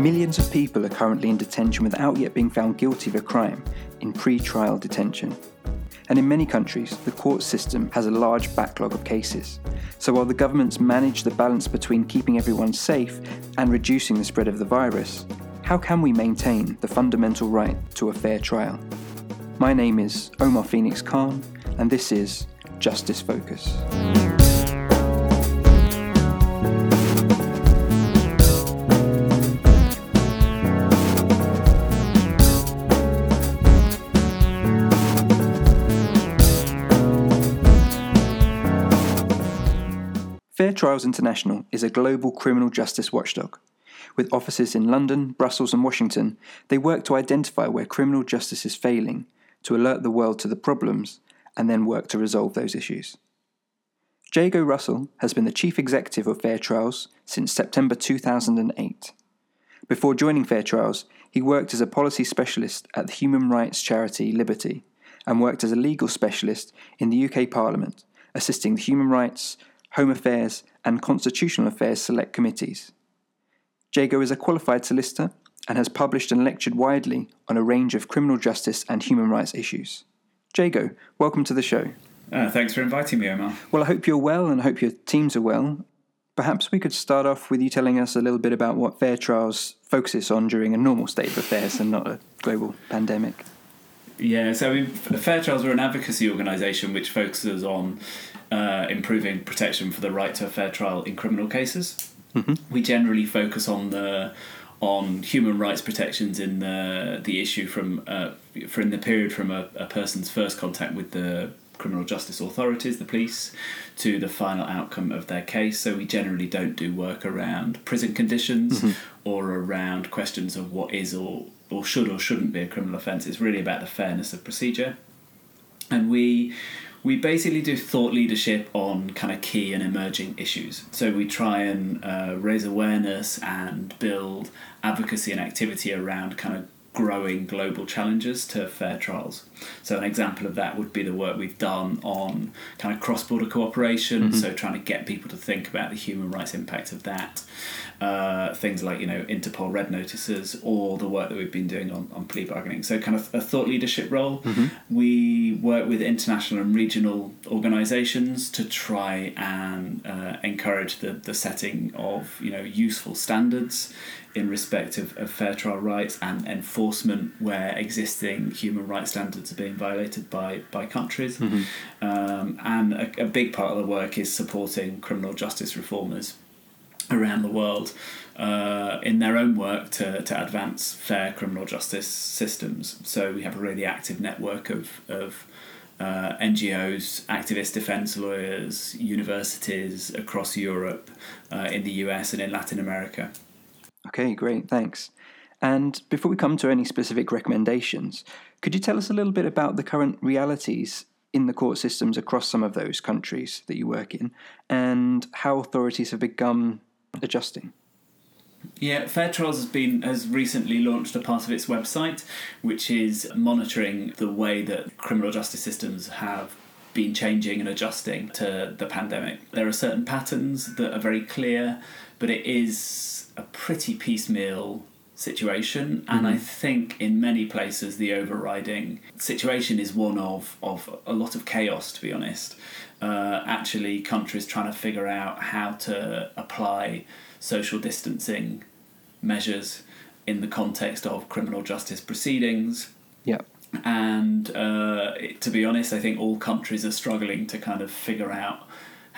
Millions of people are currently in detention without yet being found guilty of a crime in pre trial detention. And in many countries, the court system has a large backlog of cases. So while the governments manage the balance between keeping everyone safe and reducing the spread of the virus, how can we maintain the fundamental right to a fair trial? My name is Omar Phoenix Khan, and this is Justice Focus. Trials International is a global criminal justice watchdog. With offices in London, Brussels, and Washington, they work to identify where criminal justice is failing, to alert the world to the problems, and then work to resolve those issues. Jago Russell has been the chief executive of Fair Trials since September 2008. Before joining Fair Trials, he worked as a policy specialist at the human rights charity Liberty and worked as a legal specialist in the UK Parliament, assisting the Human Rights, Home Affairs, and Constitutional Affairs Select Committees. Jago is a qualified solicitor and has published and lectured widely on a range of criminal justice and human rights issues. Jago, welcome to the show. Uh, thanks for inviting me, Omar. Well, I hope you're well and I hope your teams are well. Perhaps we could start off with you telling us a little bit about what Fair Trials focuses on during a normal state of affairs and not a global pandemic. Yeah, so I mean, Fair Trials are an advocacy organisation which focuses on uh, improving protection for the right to a fair trial in criminal cases. Mm-hmm. We generally focus on the on human rights protections in the the issue from uh, from the period from a, a person's first contact with the criminal justice authorities, the police, to the final outcome of their case. So we generally don't do work around prison conditions mm-hmm. or around questions of what is or or should or shouldn't be a criminal offence. It's really about the fairness of procedure, and we we basically do thought leadership on kind of key and emerging issues. So we try and uh, raise awareness and build advocacy and activity around kind of growing global challenges to fair trials. So an example of that would be the work we've done on kind of cross-border cooperation, mm-hmm. so trying to get people to think about the human rights impact of that. Uh, things like you know Interpol red notices or the work that we've been doing on, on plea bargaining. So kind of a thought leadership role. Mm-hmm. We work with international and regional organisations to try and uh, encourage the, the setting of you know useful standards in respect of, of fair trial rights and enforcement where existing human rights standards are being violated by, by countries. Mm-hmm. Um, and a, a big part of the work is supporting criminal justice reformers around the world uh, in their own work to, to advance fair criminal justice systems. So we have a really active network of, of uh, NGOs, activist defense lawyers, universities across Europe, uh, in the US, and in Latin America. Okay, great, thanks. And before we come to any specific recommendations, could you tell us a little bit about the current realities in the court systems across some of those countries that you work in and how authorities have begun adjusting? Yeah, Fair Trials has been has recently launched a part of its website, which is monitoring the way that criminal justice systems have been changing and adjusting to the pandemic. There are certain patterns that are very clear, but it is a pretty piecemeal situation and mm-hmm. i think in many places the overriding situation is one of, of a lot of chaos to be honest. Uh, actually countries trying to figure out how to apply social distancing measures in the context of criminal justice proceedings. Yeah and uh, to be honest i think all countries are struggling to kind of figure out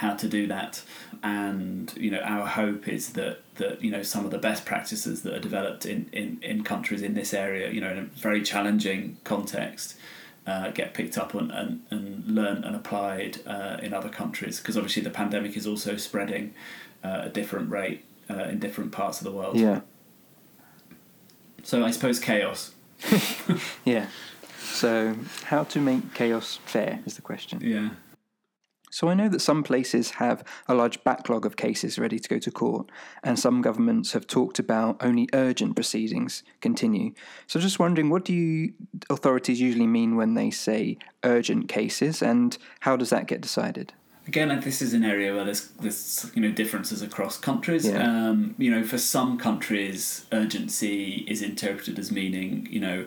how to do that. And you know, our hope is that that you know some of the best practices that are developed in in, in countries in this area, you know, in a very challenging context. Uh, get picked up and, and, and learned and applied uh, in other countries because obviously the pandemic is also spreading uh, at a different rate uh, in different parts of the world. Yeah. So I suppose chaos. yeah. So how to make chaos fair is the question. Yeah. So I know that some places have a large backlog of cases ready to go to court, and some governments have talked about only urgent proceedings continue. So just wondering, what do you authorities usually mean when they say urgent cases, and how does that get decided? Again, this is an area where there's there's you know differences across countries. Yeah. Um, you know, for some countries, urgency is interpreted as meaning you know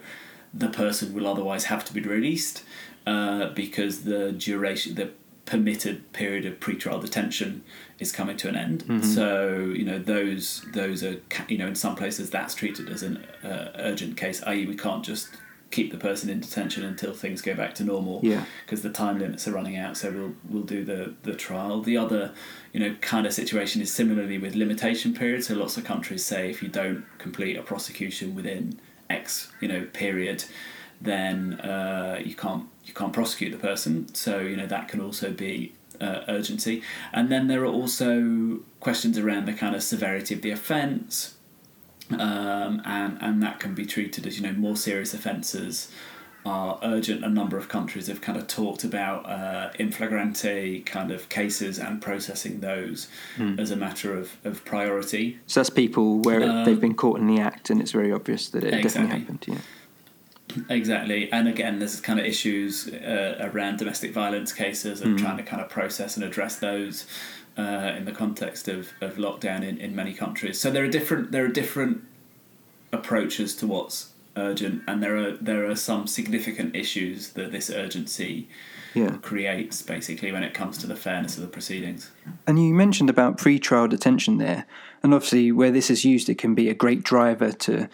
the person will otherwise have to be released uh, because the duration, the permitted period of pretrial detention is coming to an end. So you know those those are you know in some places that's treated as an uh, urgent case, i.e. we can't just keep the person in detention until things go back to normal Yeah. because the time limits are running out. So we'll we'll do the the trial. The other you know kind of situation is similarly with limitation periods. So lots of countries say if you don't complete a prosecution within X you know period, then uh, you can't you can't prosecute the person. So you know that can also be uh, urgency. And then there are also questions around the kind of severity of the offence, um, and and that can be treated as you know more serious offences are urgent. A number of countries have kind of talked about uh, in flagrante kind of cases and processing those as a matter of, of priority. So that's people where Um, they've been caught in the act and it's very obvious that it Exactly. definitely happened. Yeah. Exactly, and again, there's kind of issues uh, around domestic violence cases and trying to kind of process and address those uh, in the context of, of lockdown in, in many countries. So there are different there are different approaches to what's urgent, and there are there are some significant issues that this urgency Yeah. creates, basically, when it comes to the fairness of the proceedings. And you mentioned about pre-trial detention there, and obviously where this is used, it can be a great driver to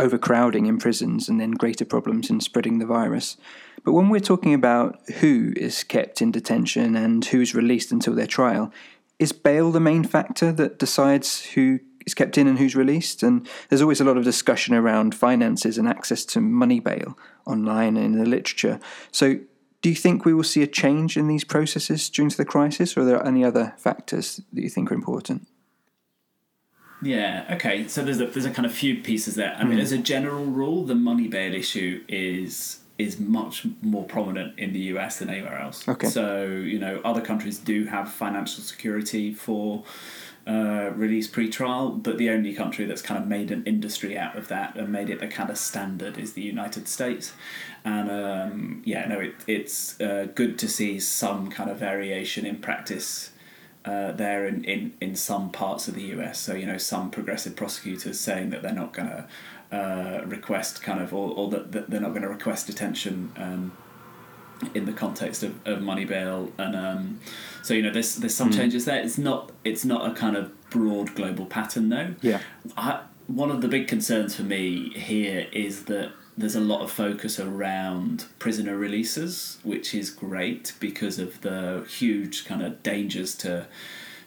overcrowding in prisons and then greater problems in spreading the virus. But when we're talking about who is kept in detention and who's released until their trial, is bail the main factor that decides who is kept in and who's released? And there's always a lot of discussion around finances and access to money bail online and in the literature. So do you think we will see a change in these processes during the crisis, or are there any other factors that you think are important? Yeah. Okay. So there's a there's a kind of few pieces there. I mean, Hmm. as a general rule, the money bail issue is is much more prominent in the US than anywhere else. Okay. So you know, other countries do have financial security for uh, release pre-trial, but the only country that's kind of made an industry out of that and made it a kind of standard is the United States. And um, yeah, no, it, it's uh, good to see some kind of variation in practice uh, there in, in, in some parts of the US. So, you know, some progressive prosecutors saying that they're not going to uh, request kind of, or, or that, that they're not going to request detention um, in the context of, of money bail. And um, so, you know, there's, there's some changes there. It's not, it's not a kind of broad global pattern though. Yeah. I, one of the big concerns for me here is that there's a lot of focus around prisoner releases, which is great because of the huge kind of dangers to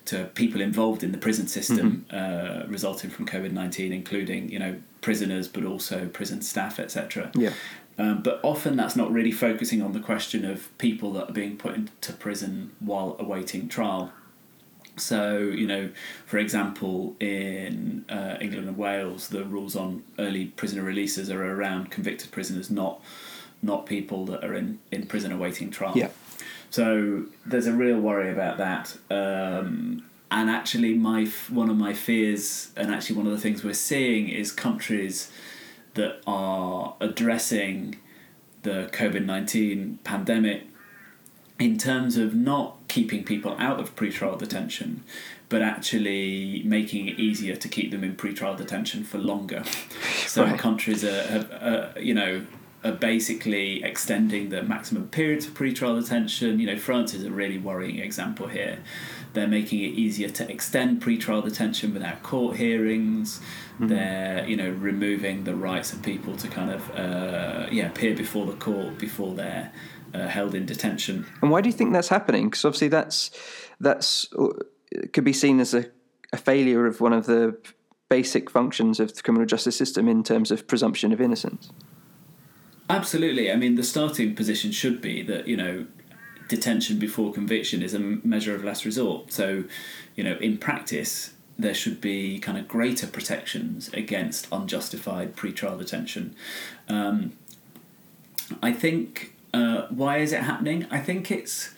to people involved in the prison system uh, resulting from COVID nineteen, including you know prisoners, but also prison staff, etc. Yeah. Um, but often that's not really focusing on the question of people that are being put into prison while awaiting trial. So, you know, for example, in uh, England and Wales, the rules on early prisoner releases are around convicted prisoners, not not people that are in, in prison awaiting trial. Yeah. So there's a real worry about that. Um, and actually, my one of my fears, and actually one of the things we're seeing, is countries that are addressing the COVID nineteen pandemic in terms of not keeping people out of pretrial detention, but actually making it easier to keep them in pretrial detention for longer. So Right. countries are, have, uh, you know, are basically extending the maximum periods of pretrial detention. You know, France is a really worrying example here. They're making it easier to extend pretrial detention without court hearings. They're, you know, removing the rights of people to kind of, uh, yeah, appear before the court before they're uh, held in detention. And why do you think that's happening? Because obviously that's that's could be seen as a, a failure of one of the basic functions of the criminal justice system in terms of presumption of innocence. Absolutely. I mean, the starting position should be that, you know, detention before conviction is a measure of last resort. So, you know, in practice, there should be kind of greater protections against unjustified pretrial detention. Um, I think uh, why is it happening? I think it's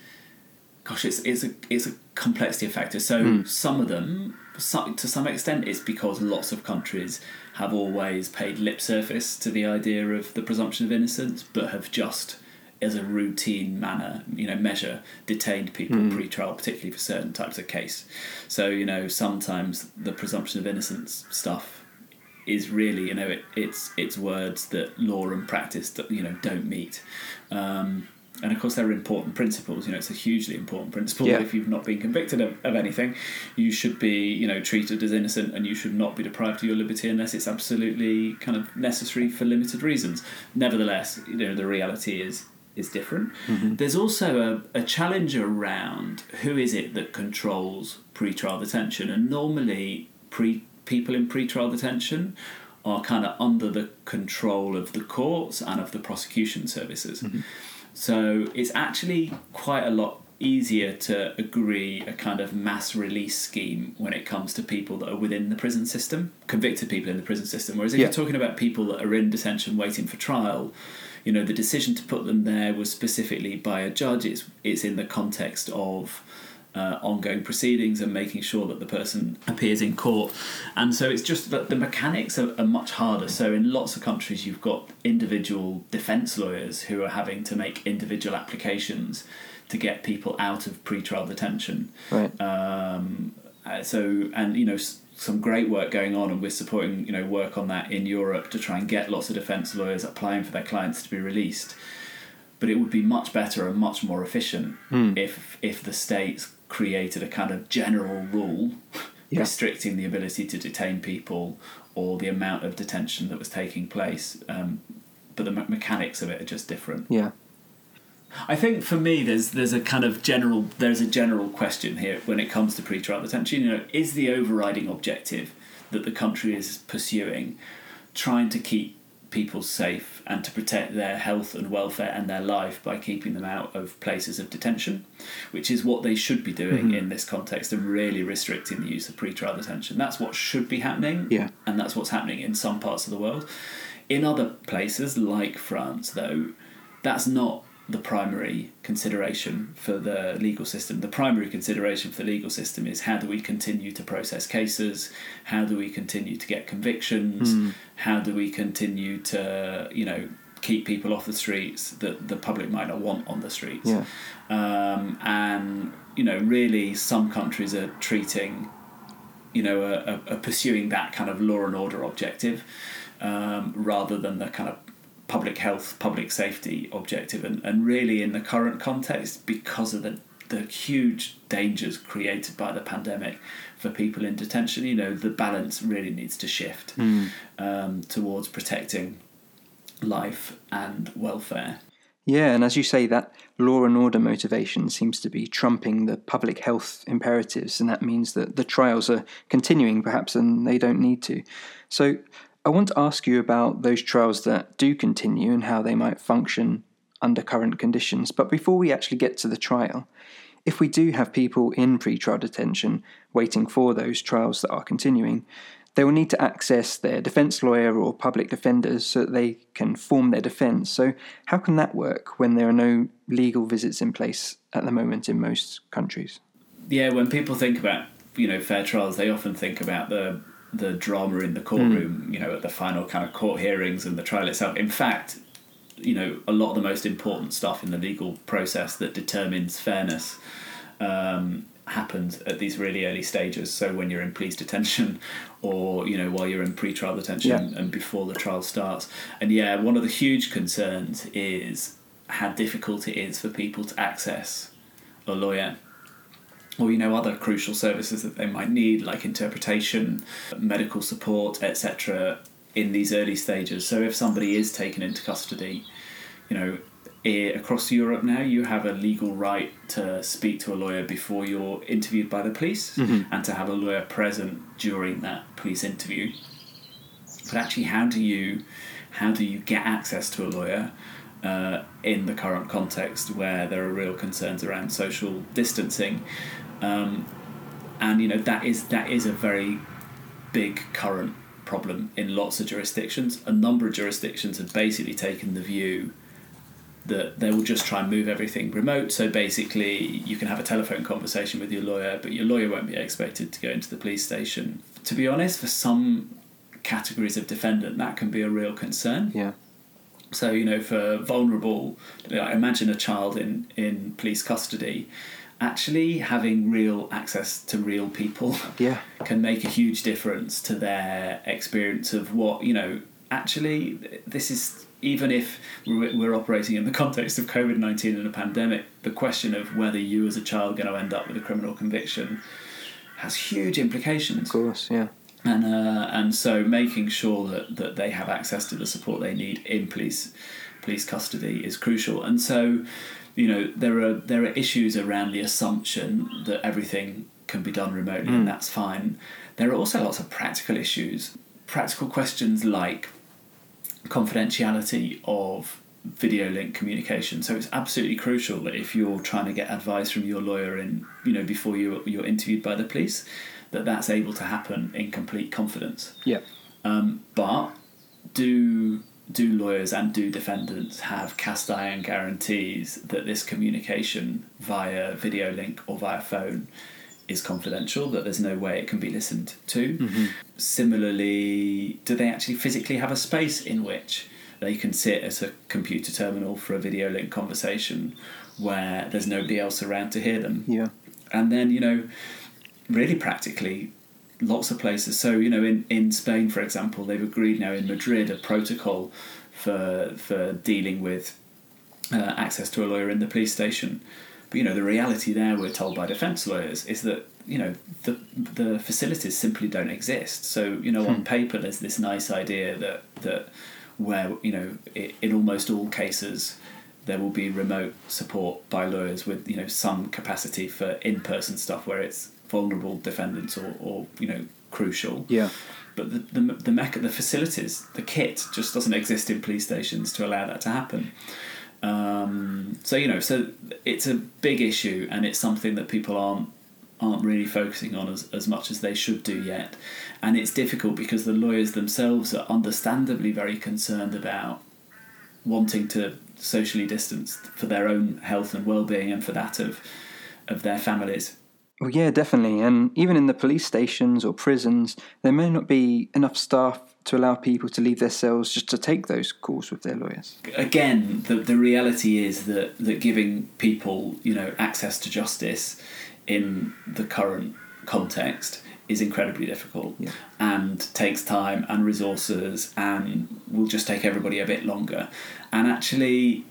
gosh, it's it's a it's a complexity of factors. So some of them, some, to some extent, it's because lots of countries have always paid lip service to the idea of the presumption of innocence, but have just as a routine manner, you know, measure detained people mm. pre-trial, particularly for certain types of case. So you know, sometimes the presumption of innocence stuff is really, you know, it, it's it's words that law and practice you know don't meet. Um, and of course, they're important principles. You know, it's a hugely important principle. Yeah. If you've not been convicted of, of anything, you should be, you know, treated as innocent, and you should not be deprived of your liberty unless it's absolutely kind of necessary for limited reasons. Nevertheless, you know, the reality is is different. Mm-hmm. There's also a, a challenge around who is it that controls pre-trial detention, and normally pre people in pre-trial detention are kind of under the control of the courts and of the prosecution services. Mm-hmm. So it's actually quite a lot easier to agree a kind of mass release scheme when it comes to people that are within the prison system, convicted people in the prison system. Whereas if yeah. you're talking about people that are in detention waiting for trial, you know, the decision to put them there was specifically by a judge. It's it's in the context of uh, ongoing proceedings and making sure that the person appears in court. And so it's just that the mechanics are, are, much harder. So in lots of countries, you've got individual defence lawyers who are having to make individual applications to get people out of pre-trial detention. Right. Um, uh, so and you know some great work going on, and we're supporting you know work on that in Europe to try and get lots of defence lawyers applying for their clients to be released. But it would be much better and much more efficient mm. if if the states created a kind of general rule yeah. restricting the ability to detain people or the amount of detention that was taking place. Um, but the me- mechanics of it are just different. Yeah. I think for me, there's there's a kind of general there's a general question here when it comes to pre-trial detention. You know, is the overriding objective that the country is pursuing trying to keep people safe and to protect their health and welfare and their life by keeping them out of places of detention, which is what they should be doing mm-hmm. in this context and really restricting the use of pre-trial detention. That's what should be happening, yeah. and that's what's happening in some parts of the world. In other places, like France, though, that's not the primary consideration for the legal system. The primary consideration for the legal system is how do we continue to process cases? How do we continue to get convictions? Mm. How do we continue to, you know, keep people off the streets that the public might not want on the streets? Yeah. Um, and, you know, really some countries are treating, you know, are, are pursuing that kind of law and order objective um, rather than the kind of public health, public safety objective, and, and really in the current context, because of the the huge dangers created by the pandemic for people in detention, you know, the balance really needs to shift mm. um, towards protecting life and welfare. Yeah, and as you say, that law and order motivation seems to be trumping the public health imperatives, and that means that the trials are continuing perhaps and they don't need to. So, I want to ask you about those trials that do continue and how they might function under current conditions. But before we actually get to the trial, if we do have people in pre-trial detention waiting for those trials that are continuing, they will need to access their defence lawyer or public defenders so that they can form their defence. So, how can that work when there are no legal visits in place at the moment in most countries? Yeah, when people think about you know fair trials, they often think about the the drama in the courtroom, mm. you know, at the final kind of court hearings and the trial itself. In fact, you know, a lot of the most important stuff in the legal process that determines fairness um, happens at these really early stages. So when you're in police detention, or you know, while you're in pre-trial detention yeah. and before the trial starts. And yeah, one of the huge concerns is how difficult it is for people to access a lawyer or you know other crucial services that they might need like interpretation medical support etc in these early stages so if somebody is taken into custody you know across Europe now you have a legal right to speak to a lawyer before you're interviewed by the police mm-hmm. and to have a lawyer present during that police interview but actually how do you how do you get access to a lawyer uh, in the current context where there are real concerns around social distancing um, and you know that is that is a very big current problem in lots of jurisdictions. A number of jurisdictions have basically taken the view that they will just try and move everything remote. So basically, you can have a telephone conversation with your lawyer, but your lawyer won't be expected to go into the police station. To be honest, for some categories of defendant, that can be a real concern. Yeah. So you know, for vulnerable, like, imagine a child in in police custody. Actually, having real access to real people Yeah. can make a huge difference to their experience of what you know. Actually, this is even if we're operating in the context of COVID nineteen and a pandemic. The question of whether you as a child are going to end up with a criminal conviction has huge implications Of course. Yeah. and uh, and so making sure that, that they have access to the support they need in police police custody is crucial. And so, you know, there are there are issues around the assumption that everything can be done remotely, and that's fine. There are also lots of practical issues, practical questions like confidentiality of video link communication. So it's absolutely crucial that if you're trying to get advice from your lawyer in you know before you you're interviewed by the police, that that's able to happen in complete confidence. Yeah. Um, but do do lawyers and do defendants have cast iron guarantees that this communication via video link or via phone is confidential, that there's no way it can be listened to? Mm-hmm. Similarly, do they actually physically have a space in which they can sit at a computer terminal for a video link conversation where there's nobody else around to hear them? Yeah. and then you know really practically lots of places. So you know in, in spain for example they've agreed now in madrid a protocol for for dealing with uh, access to a lawyer in the police station. But you know the reality there we're told by defense lawyers is that you know the the facilities simply don't exist. So you know on paper there's this nice idea that that where you know i in almost all cases there will be remote support by lawyers with you know some capacity for in-person stuff where it's vulnerable defendants or, or you know crucial. Yeah. but the the the, mecha, the facilities the kit just doesn't exist in police stations to allow that to happen. Um, so you know so it's a big issue and it's something that people aren't aren't really focusing on as, as much as they should do yet. And it's difficult because the lawyers themselves are understandably very concerned about wanting to socially distance for their own health and well-being and for that of of their families Well, yeah, definitely. And even in the police stations or prisons, there may not be enough staff to allow people to leave their cells just to take those calls with their lawyers. again, the, the reality is that, that giving people, you know, access to justice in the current context is incredibly difficult Yeah. and takes time and resources and will just take everybody a bit longer. And actually,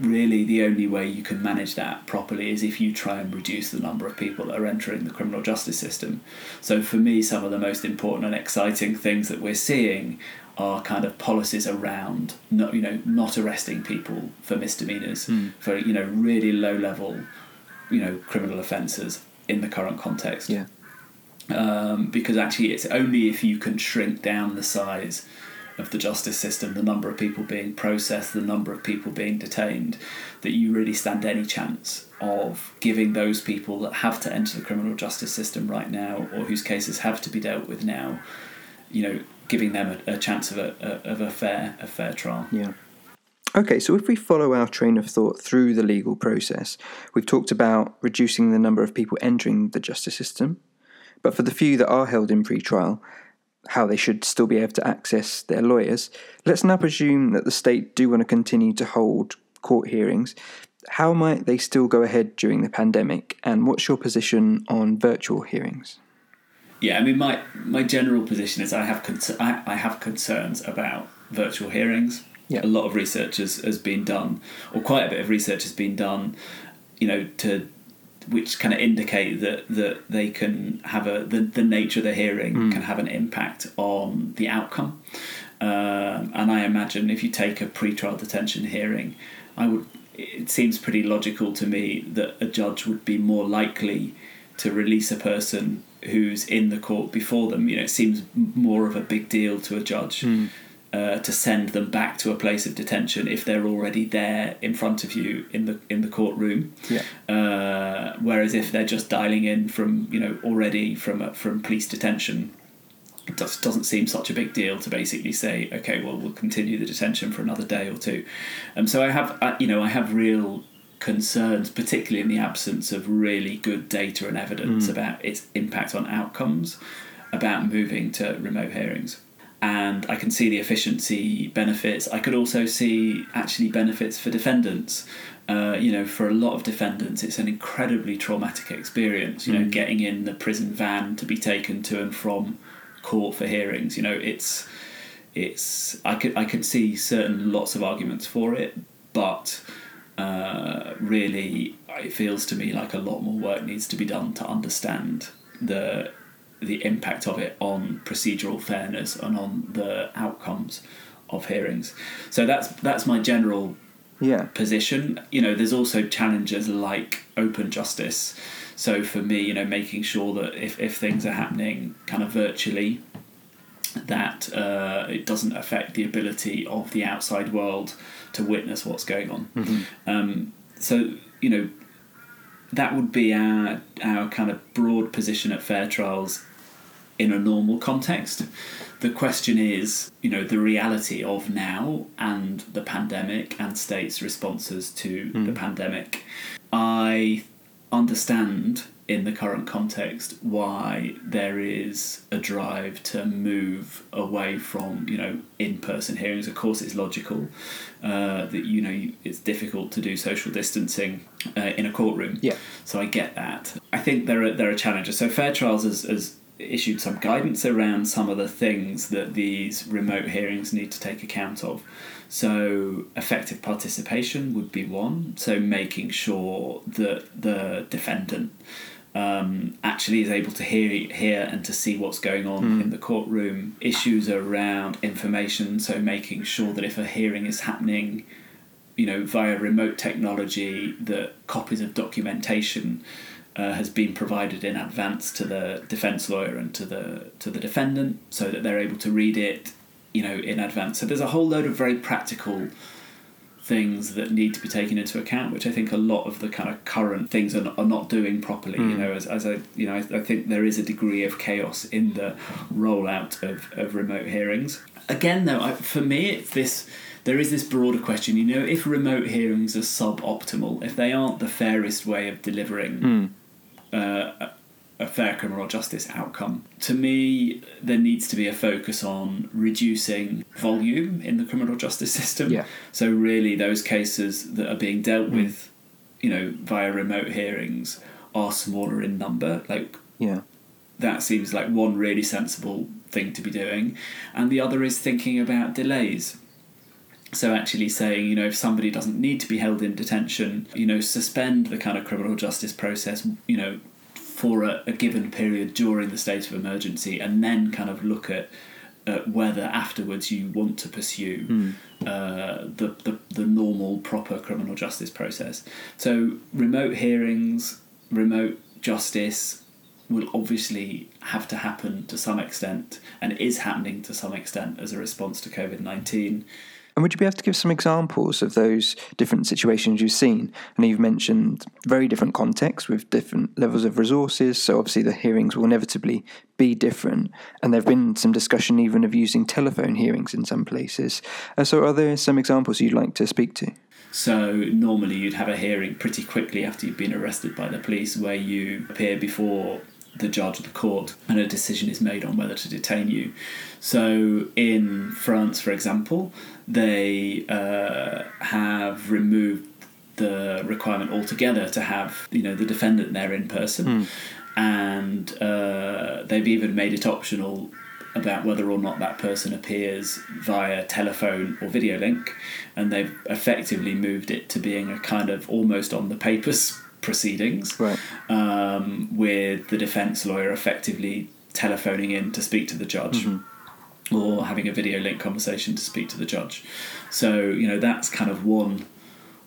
really, the only way you can manage that properly is if you try and reduce the number of people that are entering the criminal justice system. So, for me, some of the most important and exciting things that we're seeing are kind of policies around not you know not arresting people for misdemeanors for you know really low level you know criminal offences in the current context Yeah. um, because actually it's only if you can shrink down the size of the justice system, the number of people being processed, the number of people being detained, that you really stand any chance of giving those people that have to enter the criminal justice system right now or whose cases have to be dealt with now, you know, giving them a, a chance of a, a of a fair a fair trial. Yeah. Okay, so if we follow our train of thought through the legal process, we've talked about reducing the number of people entering the justice system, but for the few that are held in pre-trial, how they should still be able to access their lawyers. Let's now presume that the state do want to continue to hold court hearings. How might they still go ahead during the pandemic, and what's your position on virtual hearings? Yeah, I mean, my my general position is I have con- I, I have concerns about virtual hearings. Yeah. A lot of research has, has been done, or quite a bit of research has been done, you know, to which kind of indicate that that they can have a the, the nature of the hearing can have an impact on the outcome. Um, and I imagine if you take a pre-trial detention hearing, I would. It seems pretty logical to me that a judge would be more likely to release a person who's in the court before them. You know, it seems more of a big deal to a judge uh, to send them back to a place of detention if they're already there in front of you in the in the courtroom. Yeah. Uh, whereas if they're just dialing in from you know already from a, from police detention, it just doesn't seem such a big deal to basically say, okay, well we'll continue the detention for another day or two. Um, so I have uh, you know I have real concerns, particularly in the absence of really good data and evidence about its impact on outcomes, about moving to remote hearings. And I can see the efficiency benefits. I could also see actually benefits for defendants. Uh, you know, for a lot of defendants, it's an incredibly traumatic experience. You know, Mm. getting in the prison van to be taken to and from court for hearings. You know, it's it's I could I could see certain lots of arguments for it, but uh, really it feels to me like a lot more work needs to be done to understand the the impact of it on procedural fairness and on the outcomes of hearings. So that's that's my general Yeah. position. You know, there's also challenges like open justice. So for me, you know, making sure that if, if things are happening kind of virtually, that uh, it doesn't affect the ability of the outside world to witness what's going on. Um, so you know, that would be our our kind of broad position at fair trials in a normal context. The question is, you know, the reality of now and the pandemic and states' responses to the pandemic. I understand in the current context why there is a drive to move away from you know in-person hearings of course it's logical uh, that you know it's difficult to do social distancing uh, in a courtroom Yeah. so I get that. I think there are there are challenges. So Fair Trials has, has issued some guidance around some of the things that these remote hearings need to take account of. So effective participation would be one. So making sure that the defendant um, actually is able to hear hear and to see what's going on in the courtroom. Issues around information. So making sure that if a hearing is happening you know, via remote technology, that copies of documentation uh, has been provided in advance to the defence lawyer and to the to the defendant, so that they're able to read it, you know, in advance. So there's a whole load of very practical things that need to be taken into account, which I think a lot of the kind of current things are not, are not doing properly. You know, as, as I you know, I, I think there is a degree of chaos in the rollout of, of remote hearings. Again, though, I, for me, it's this. There is this broader question. You know, if remote hearings are suboptimal, if they aren't the fairest way of delivering uh, a, a fair criminal justice outcome. To me, there needs to be a focus on reducing volume in the criminal justice system. Yeah. So really, those cases that are being dealt with, you know, via remote hearings are smaller in number. Like Yeah. that seems like one really sensible thing to be doing, and the other is thinking about delays. So actually saying, you know, if somebody doesn't need to be held in detention, you know, suspend the kind of criminal justice process, you know, for a, a given period during the state of emergency, and then kind of look at uh, whether afterwards you want to pursue uh, the, the the normal proper criminal justice process. So remote hearings, remote justice will obviously have to happen to some extent, and is happening to some extent as a response to COVID nineteen. And would you be able to give some examples of those different situations you've seen? I know you've mentioned very different contexts with different levels of resources, so obviously the hearings will inevitably be different. And there have been some discussion even of using telephone hearings in some places. Uh, so, are there some examples you'd like to speak to? So normally you'd have a hearing pretty quickly after you've been arrested by the police, where you appear before the judge of the court and a decision is made on whether to detain you. So in France, for example, they uh, have removed the requirement altogether to have you know the defendant there in person, and uh, they've even made it optional about whether or not that person appears via telephone or video link, and they've effectively moved it to being a kind of almost on the papers proceedings, Right. um, with the defence lawyer effectively telephoning in to speak to the judge. Or having a video link conversation to speak to the judge, so you know that's kind of one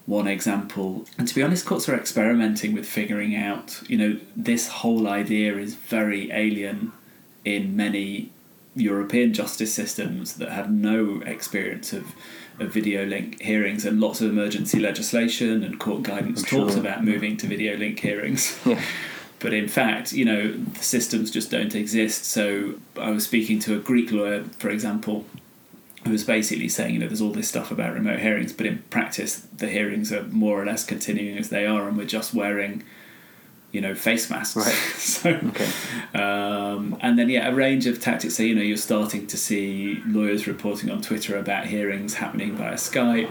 one example. And to be honest, courts are experimenting with figuring out, you know, this whole idea is very alien in many European justice systems that have no experience of, of video link hearings and lots of emergency legislation and court guidance I'm talks sure. about moving to video link hearings. Yeah. But in fact, you know, the systems just don't exist. So I was speaking to a Greek lawyer, for example, who was basically saying, you know, there's all this stuff about remote hearings, but in practice, the hearings are more or less continuing as they are, and we're just wearing you know face masks. Right. so, Okay. um, and then yeah, a range of tactics. So you know, you're starting to see lawyers reporting on Twitter about hearings happening via Skype.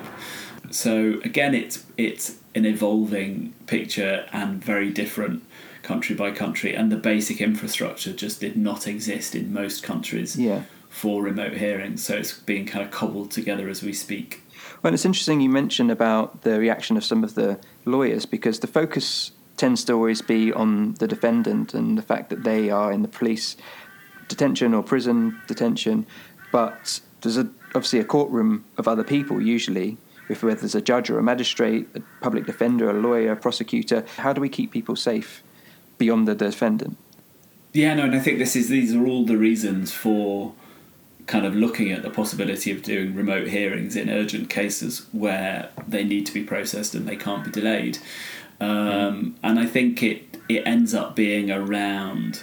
So again, it's it's an evolving picture and very different country by country, and the basic infrastructure just did not exist in most countries Yeah. for remote hearings. So it's being kind of cobbled together as we speak. Well, it's interesting you mentioned about the reaction of some of the lawyers because the focus tends to always be on the defendant and the fact that they are in the police detention or prison detention. But there's a, obviously a courtroom of other people, usually, if whether there's a judge or a magistrate, a public defender, a lawyer, a prosecutor. How do we keep people safe beyond the defendant? Yeah, no, and I think this is these are all the reasons for kind of looking at the possibility of doing remote hearings in urgent cases where they need to be processed and they can't be delayed. Um, And I think it it ends up being around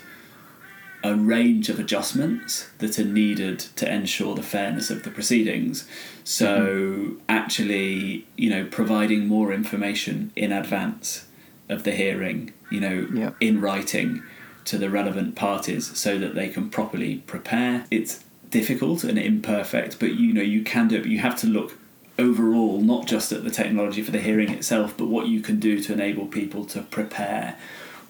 a range of adjustments that are needed to ensure the fairness of the proceedings. So actually, you know, providing more information in advance of the hearing, you know, Yeah. in writing to the relevant parties so that they can properly prepare. It's difficult and imperfect, but you know, you can do it, but you have to look overall, not just at the technology for the hearing itself, but what you can do to enable people to prepare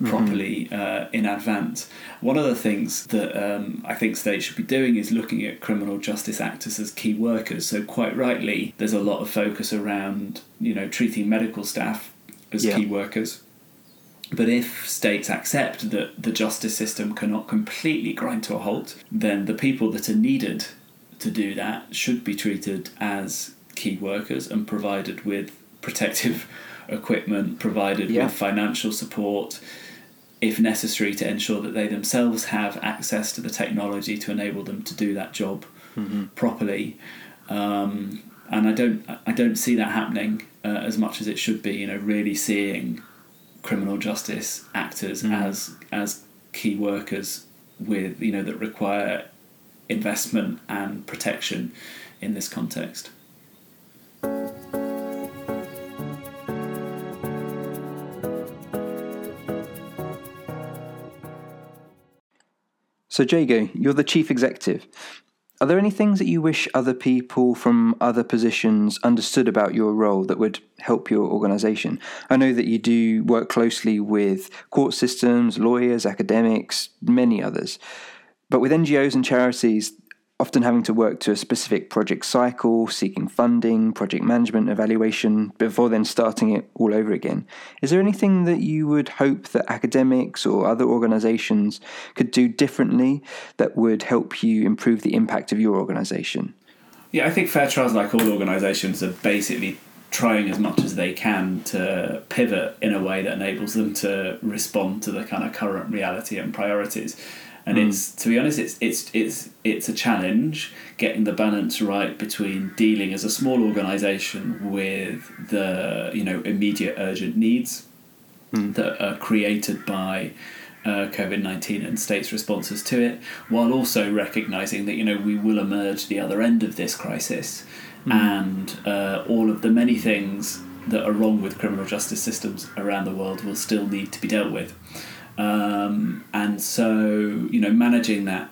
properly uh, in advance. One of the things that um, I think states should be doing is looking at criminal justice actors as key workers. So quite rightly, there's a lot of focus around you know treating medical staff as Yeah. key workers. But if states accept that the justice system cannot completely grind to a halt, then the people that are needed to do that should be treated as key workers and provided with protective equipment, provided Yeah. with financial support, if necessary, to ensure that they themselves have access to the technology to enable them to do that job properly. Um, and I don't, I don't see that happening uh, as much as it should be. You know, really seeing criminal justice actors as as key workers with you know that require investment and protection in this context. So, Jago, you're the chief executive. Are there any things that you wish other people from other positions understood about your role that would help your organisation? I know that you do work closely with court systems, lawyers, academics, many others. But with NGOs and charities often having to work to a specific project cycle, seeking funding, project management, evaluation, before then starting it all over again, is there anything that you would hope that academics or other organisations could do differently that would help you improve the impact of your organisation? Yeah, I think Fair Trials, like all organisations, are basically trying as much as they can to pivot in a way that enables them to respond to the kind of current reality and priorities. And it's to be honest, it's it's it's it's a challenge getting the balance right between dealing as a small organisation with the you know immediate urgent needs that are created by uh, COVID 19 and states' responses to it, while also recognising that you know we will emerge the other end of this crisis and uh, all of the many things that are wrong with criminal justice systems around the world will still need to be dealt with. Um, and so, you know, managing that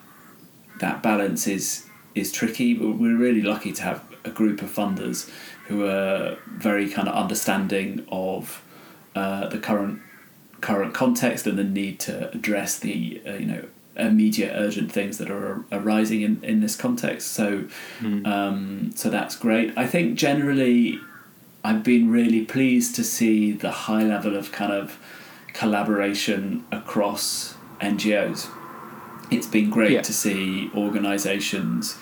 that balance is is tricky. But we're really lucky to have a group of funders who are very kind of understanding of uh, the current current context and the need to address the uh, you know immediate urgent things that are arising in, in this context. So um, so that's great. I think generally I've been really pleased to see the high level of kind of collaboration across NGOs. It's been great Yeah. to see organisations,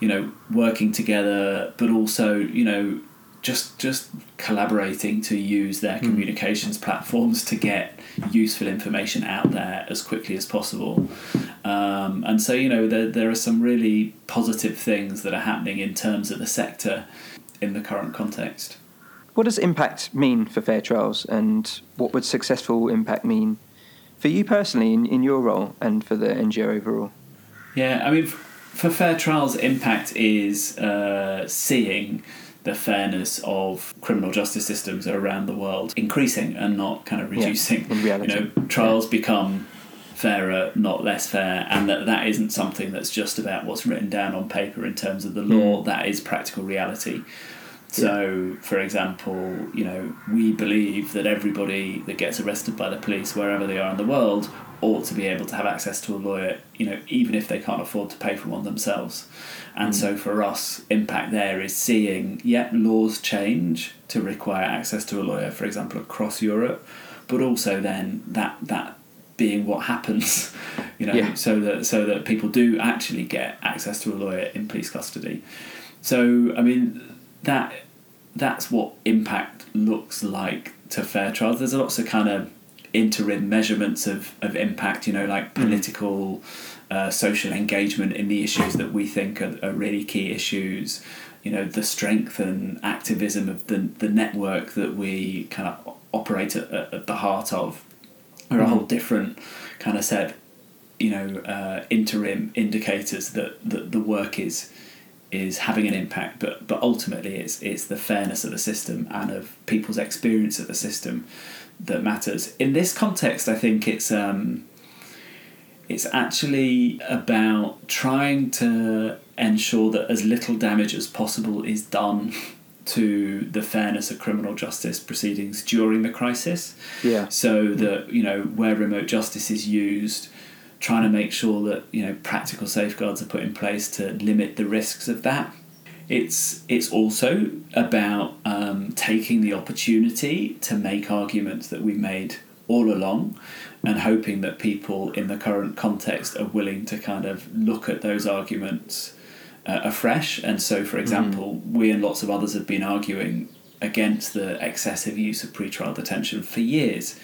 you know, working together, but also, you know, just just collaborating to use their communications platforms to get useful information out there as quickly as possible. Um, and so, you know, there, there are some really positive things that are happening in terms of the sector in the current context. What does impact mean for Fair Trials, and what would successful impact mean for you personally in, in your role and for the NGO overall? Yeah, I mean, for Fair Trials, impact is uh, seeing the fairness of criminal justice systems around the world increasing and not kind of reducing. in reality. You know, trials become fairer, not less fair, and that that isn't something that's just about what's written down on paper in terms of the law. That is practical reality. So, for example, you know, we believe that everybody that gets arrested by the police, wherever they are in the world, ought to be able to have access to a lawyer, you know, even if they can't afford to pay for one themselves. And hmm. so for us, impact there is seeing, yeah, laws change to require access to a lawyer, for example, across Europe, but also then that that being what happens, you know, Yeah. so that so that people do actually get access to a lawyer in police custody. So I mean that that's what impact looks like to fair trials. There's lots of kind of interim measurements of, of impact, you know, like political, uh, social engagement in the issues that we think are, are really key issues. You know, the strength and activism of the, the network that we kind of operate at, at at the heart of are a whole different kind of set, you know, uh, interim indicators that, that the work is is having an impact, but but ultimately it's it's the fairness of the system and of people's experience of the system that matters. In this context, I think it's um, it's actually about trying to ensure that as little damage as possible is done to the fairness of criminal justice proceedings during the crisis Yeah. so that you know where remote justice is used trying to make sure that you know practical safeguards are put in place to limit the risks of that it's it's also about um, taking the opportunity to make arguments that we've made all along and hoping that people in the current context are willing to kind of look at those arguments uh, afresh. And so, for example, we and lots of others have been arguing against the excessive use of pretrial detention for years.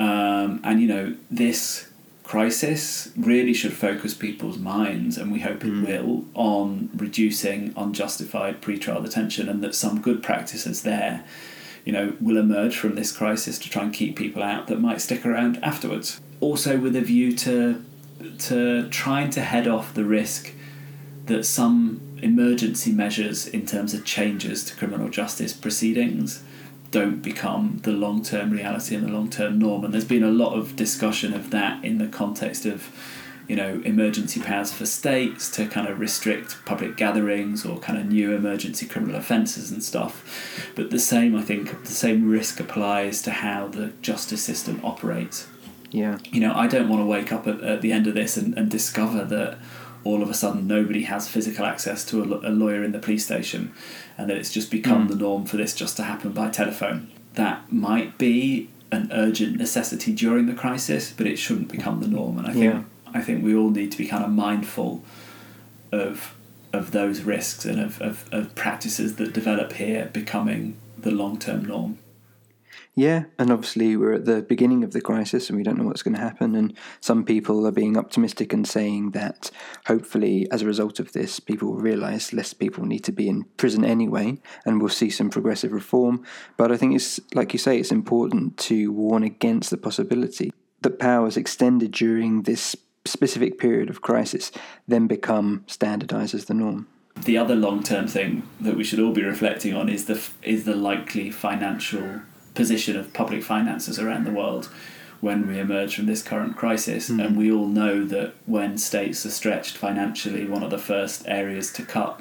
Um, and, you know, this crisis really should focus people's minds, and we hope it mm. will, on reducing unjustified pretrial detention and that some good practices there you know, will emerge from this crisis to try and keep people out that might stick around afterwards. Also, with a view to to trying to head off the risk that some emergency measures in terms of changes to criminal justice proceedings don't become the long term reality and the long term norm. And there's been a lot of discussion of that in the context of you know, emergency powers for states to kind of restrict public gatherings or kind of new emergency criminal offences and stuff. But the same, I think, the same risk applies to how the justice system operates. Yeah. You know, I don't want to wake up at, at the end of this and, and discover that all of a sudden nobody has physical access to a, a lawyer in the police station and that it's just become hmm. the norm for this just to happen by telephone. That might be an urgent necessity during the crisis, but it shouldn't become the norm. And I think Yeah. I think we all need to be kind of mindful of of those risks and of, of, of practices that develop here becoming the long term norm. Yeah, and obviously we're at the beginning of the crisis and we don't know what's going to happen. And some people are being optimistic and saying that hopefully, as a result of this, people will realise less people need to be in prison anyway, and we'll see some progressive reform. But I think it's like you say, it's important to warn against the possibility that powers extended during this specific period of crisis then become standardised as the norm. The other long term thing that we should all be reflecting on is the is the likely financial position of public finances around the world when we emerge from this current crisis. And we all know that when states are stretched financially, one of the first areas to cut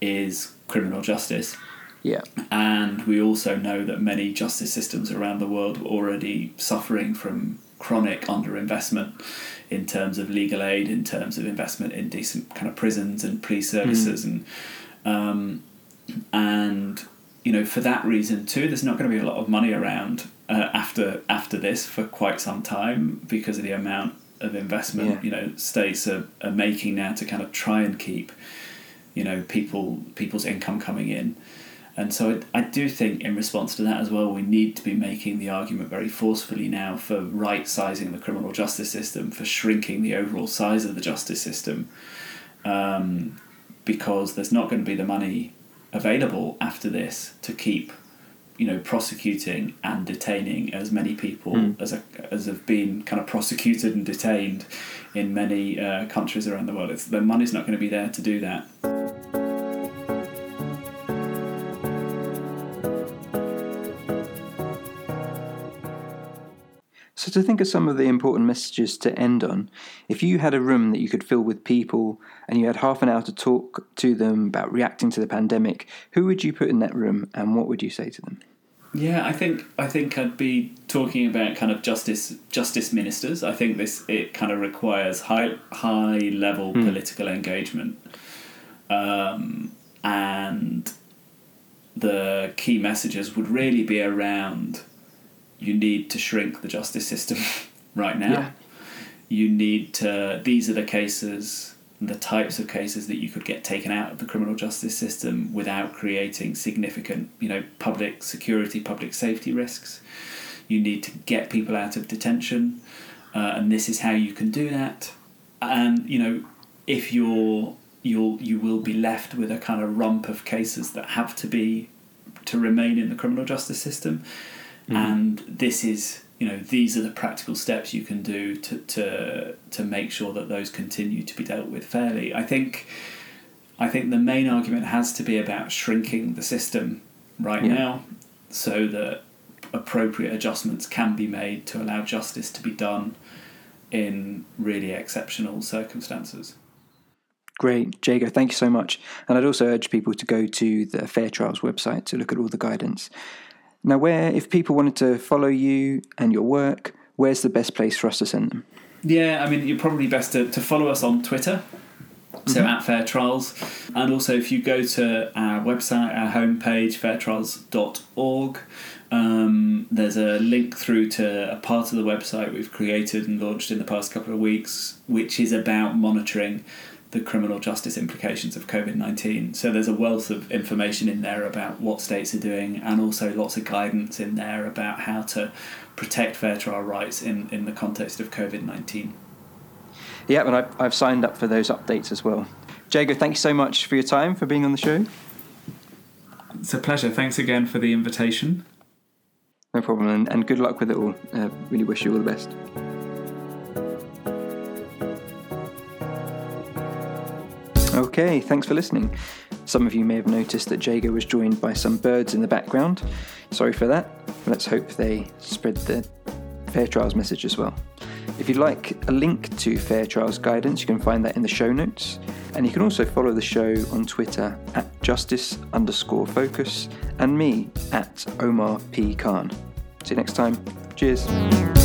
is criminal justice. Yeah. And we also know that many justice systems around the world are already suffering from chronic underinvestment in terms of legal aid, in terms of investment in decent kind of prisons and police services, and um, and you know for that reason too, there's not going to be a lot of money around uh, after after this for quite some time because of the amount of investment Yeah. you know states are, are making now to kind of try and keep you know people people's income coming in. And so I, I do think, in response to that as well, we need to be making the argument very forcefully now for right sizing the criminal justice system, for shrinking the overall size of the justice system, um, because there's not going to be the money available after this to keep, you know, prosecuting and detaining as many people as a, as have been kind of prosecuted and detained in many uh, countries around the world. It's, the money's not going to be there to do that. So, to think of some of the important messages to end on, if you had a room that you could fill with people and you had half an hour to talk to them about reacting to the pandemic, who would you put in that room and what would you say to them? Yeah, I think I think I'd be talking about kind of justice justice ministers. I think this it kind of requires high high level mm. political engagement, um, and the key messages would really be around you need to shrink the justice system right now. Yeah. You need to, these are the cases, the types of cases that you could get taken out of the criminal justice system without creating significant, you know, public security, public safety risks. You need to get people out of detention, uh, and this is how you can do that. And you know, if you're you'll you will be left with a kind of rump of cases that have to be to remain in the criminal justice system mm. and this is you know these are the practical steps you can do to to to make sure that those continue to be dealt with fairly i think i think the main argument has to be about shrinking the system right yeah. now so that appropriate adjustments can be made to allow justice to be done in really exceptional circumstances Great, Jago, thank you so much. And I'd also urge people to go to the Fair Trials website to look at all the guidance. Now, where, if people wanted to follow you and your work, where's the best place for us to send them? Yeah, I mean, you're probably best to, to follow us on Twitter. So mm-hmm. at Fair Trials, and also if you go to our website, our homepage, fairtrials.org, um, there's a link through to a part of the website we've created and launched in the past couple of weeks, which is about monitoring the criminal justice implications of COVID 19. So there's a wealth of information in there about what states are doing and also lots of guidance in there about how to protect fair trial rights in, in the context of COVID 19. Yeah, and I've, I've signed up for those updates as well. Jago, thank you so much for your time, for being on the show. It's a pleasure. Thanks again for the invitation. No problem, and, and good luck with it all. Uh, really wish you all the best. Okay, thanks for listening. Some of you may have noticed that Jago was joined by some birds in the background. Sorry for that. Let's hope they spread the Fair Trials message as well. If you'd like a link to Fair Trials guidance, you can find that in the show notes. And you can also follow the show on Twitter at justice underscore focus and me at Omar P. Khan. See you next time. Cheers.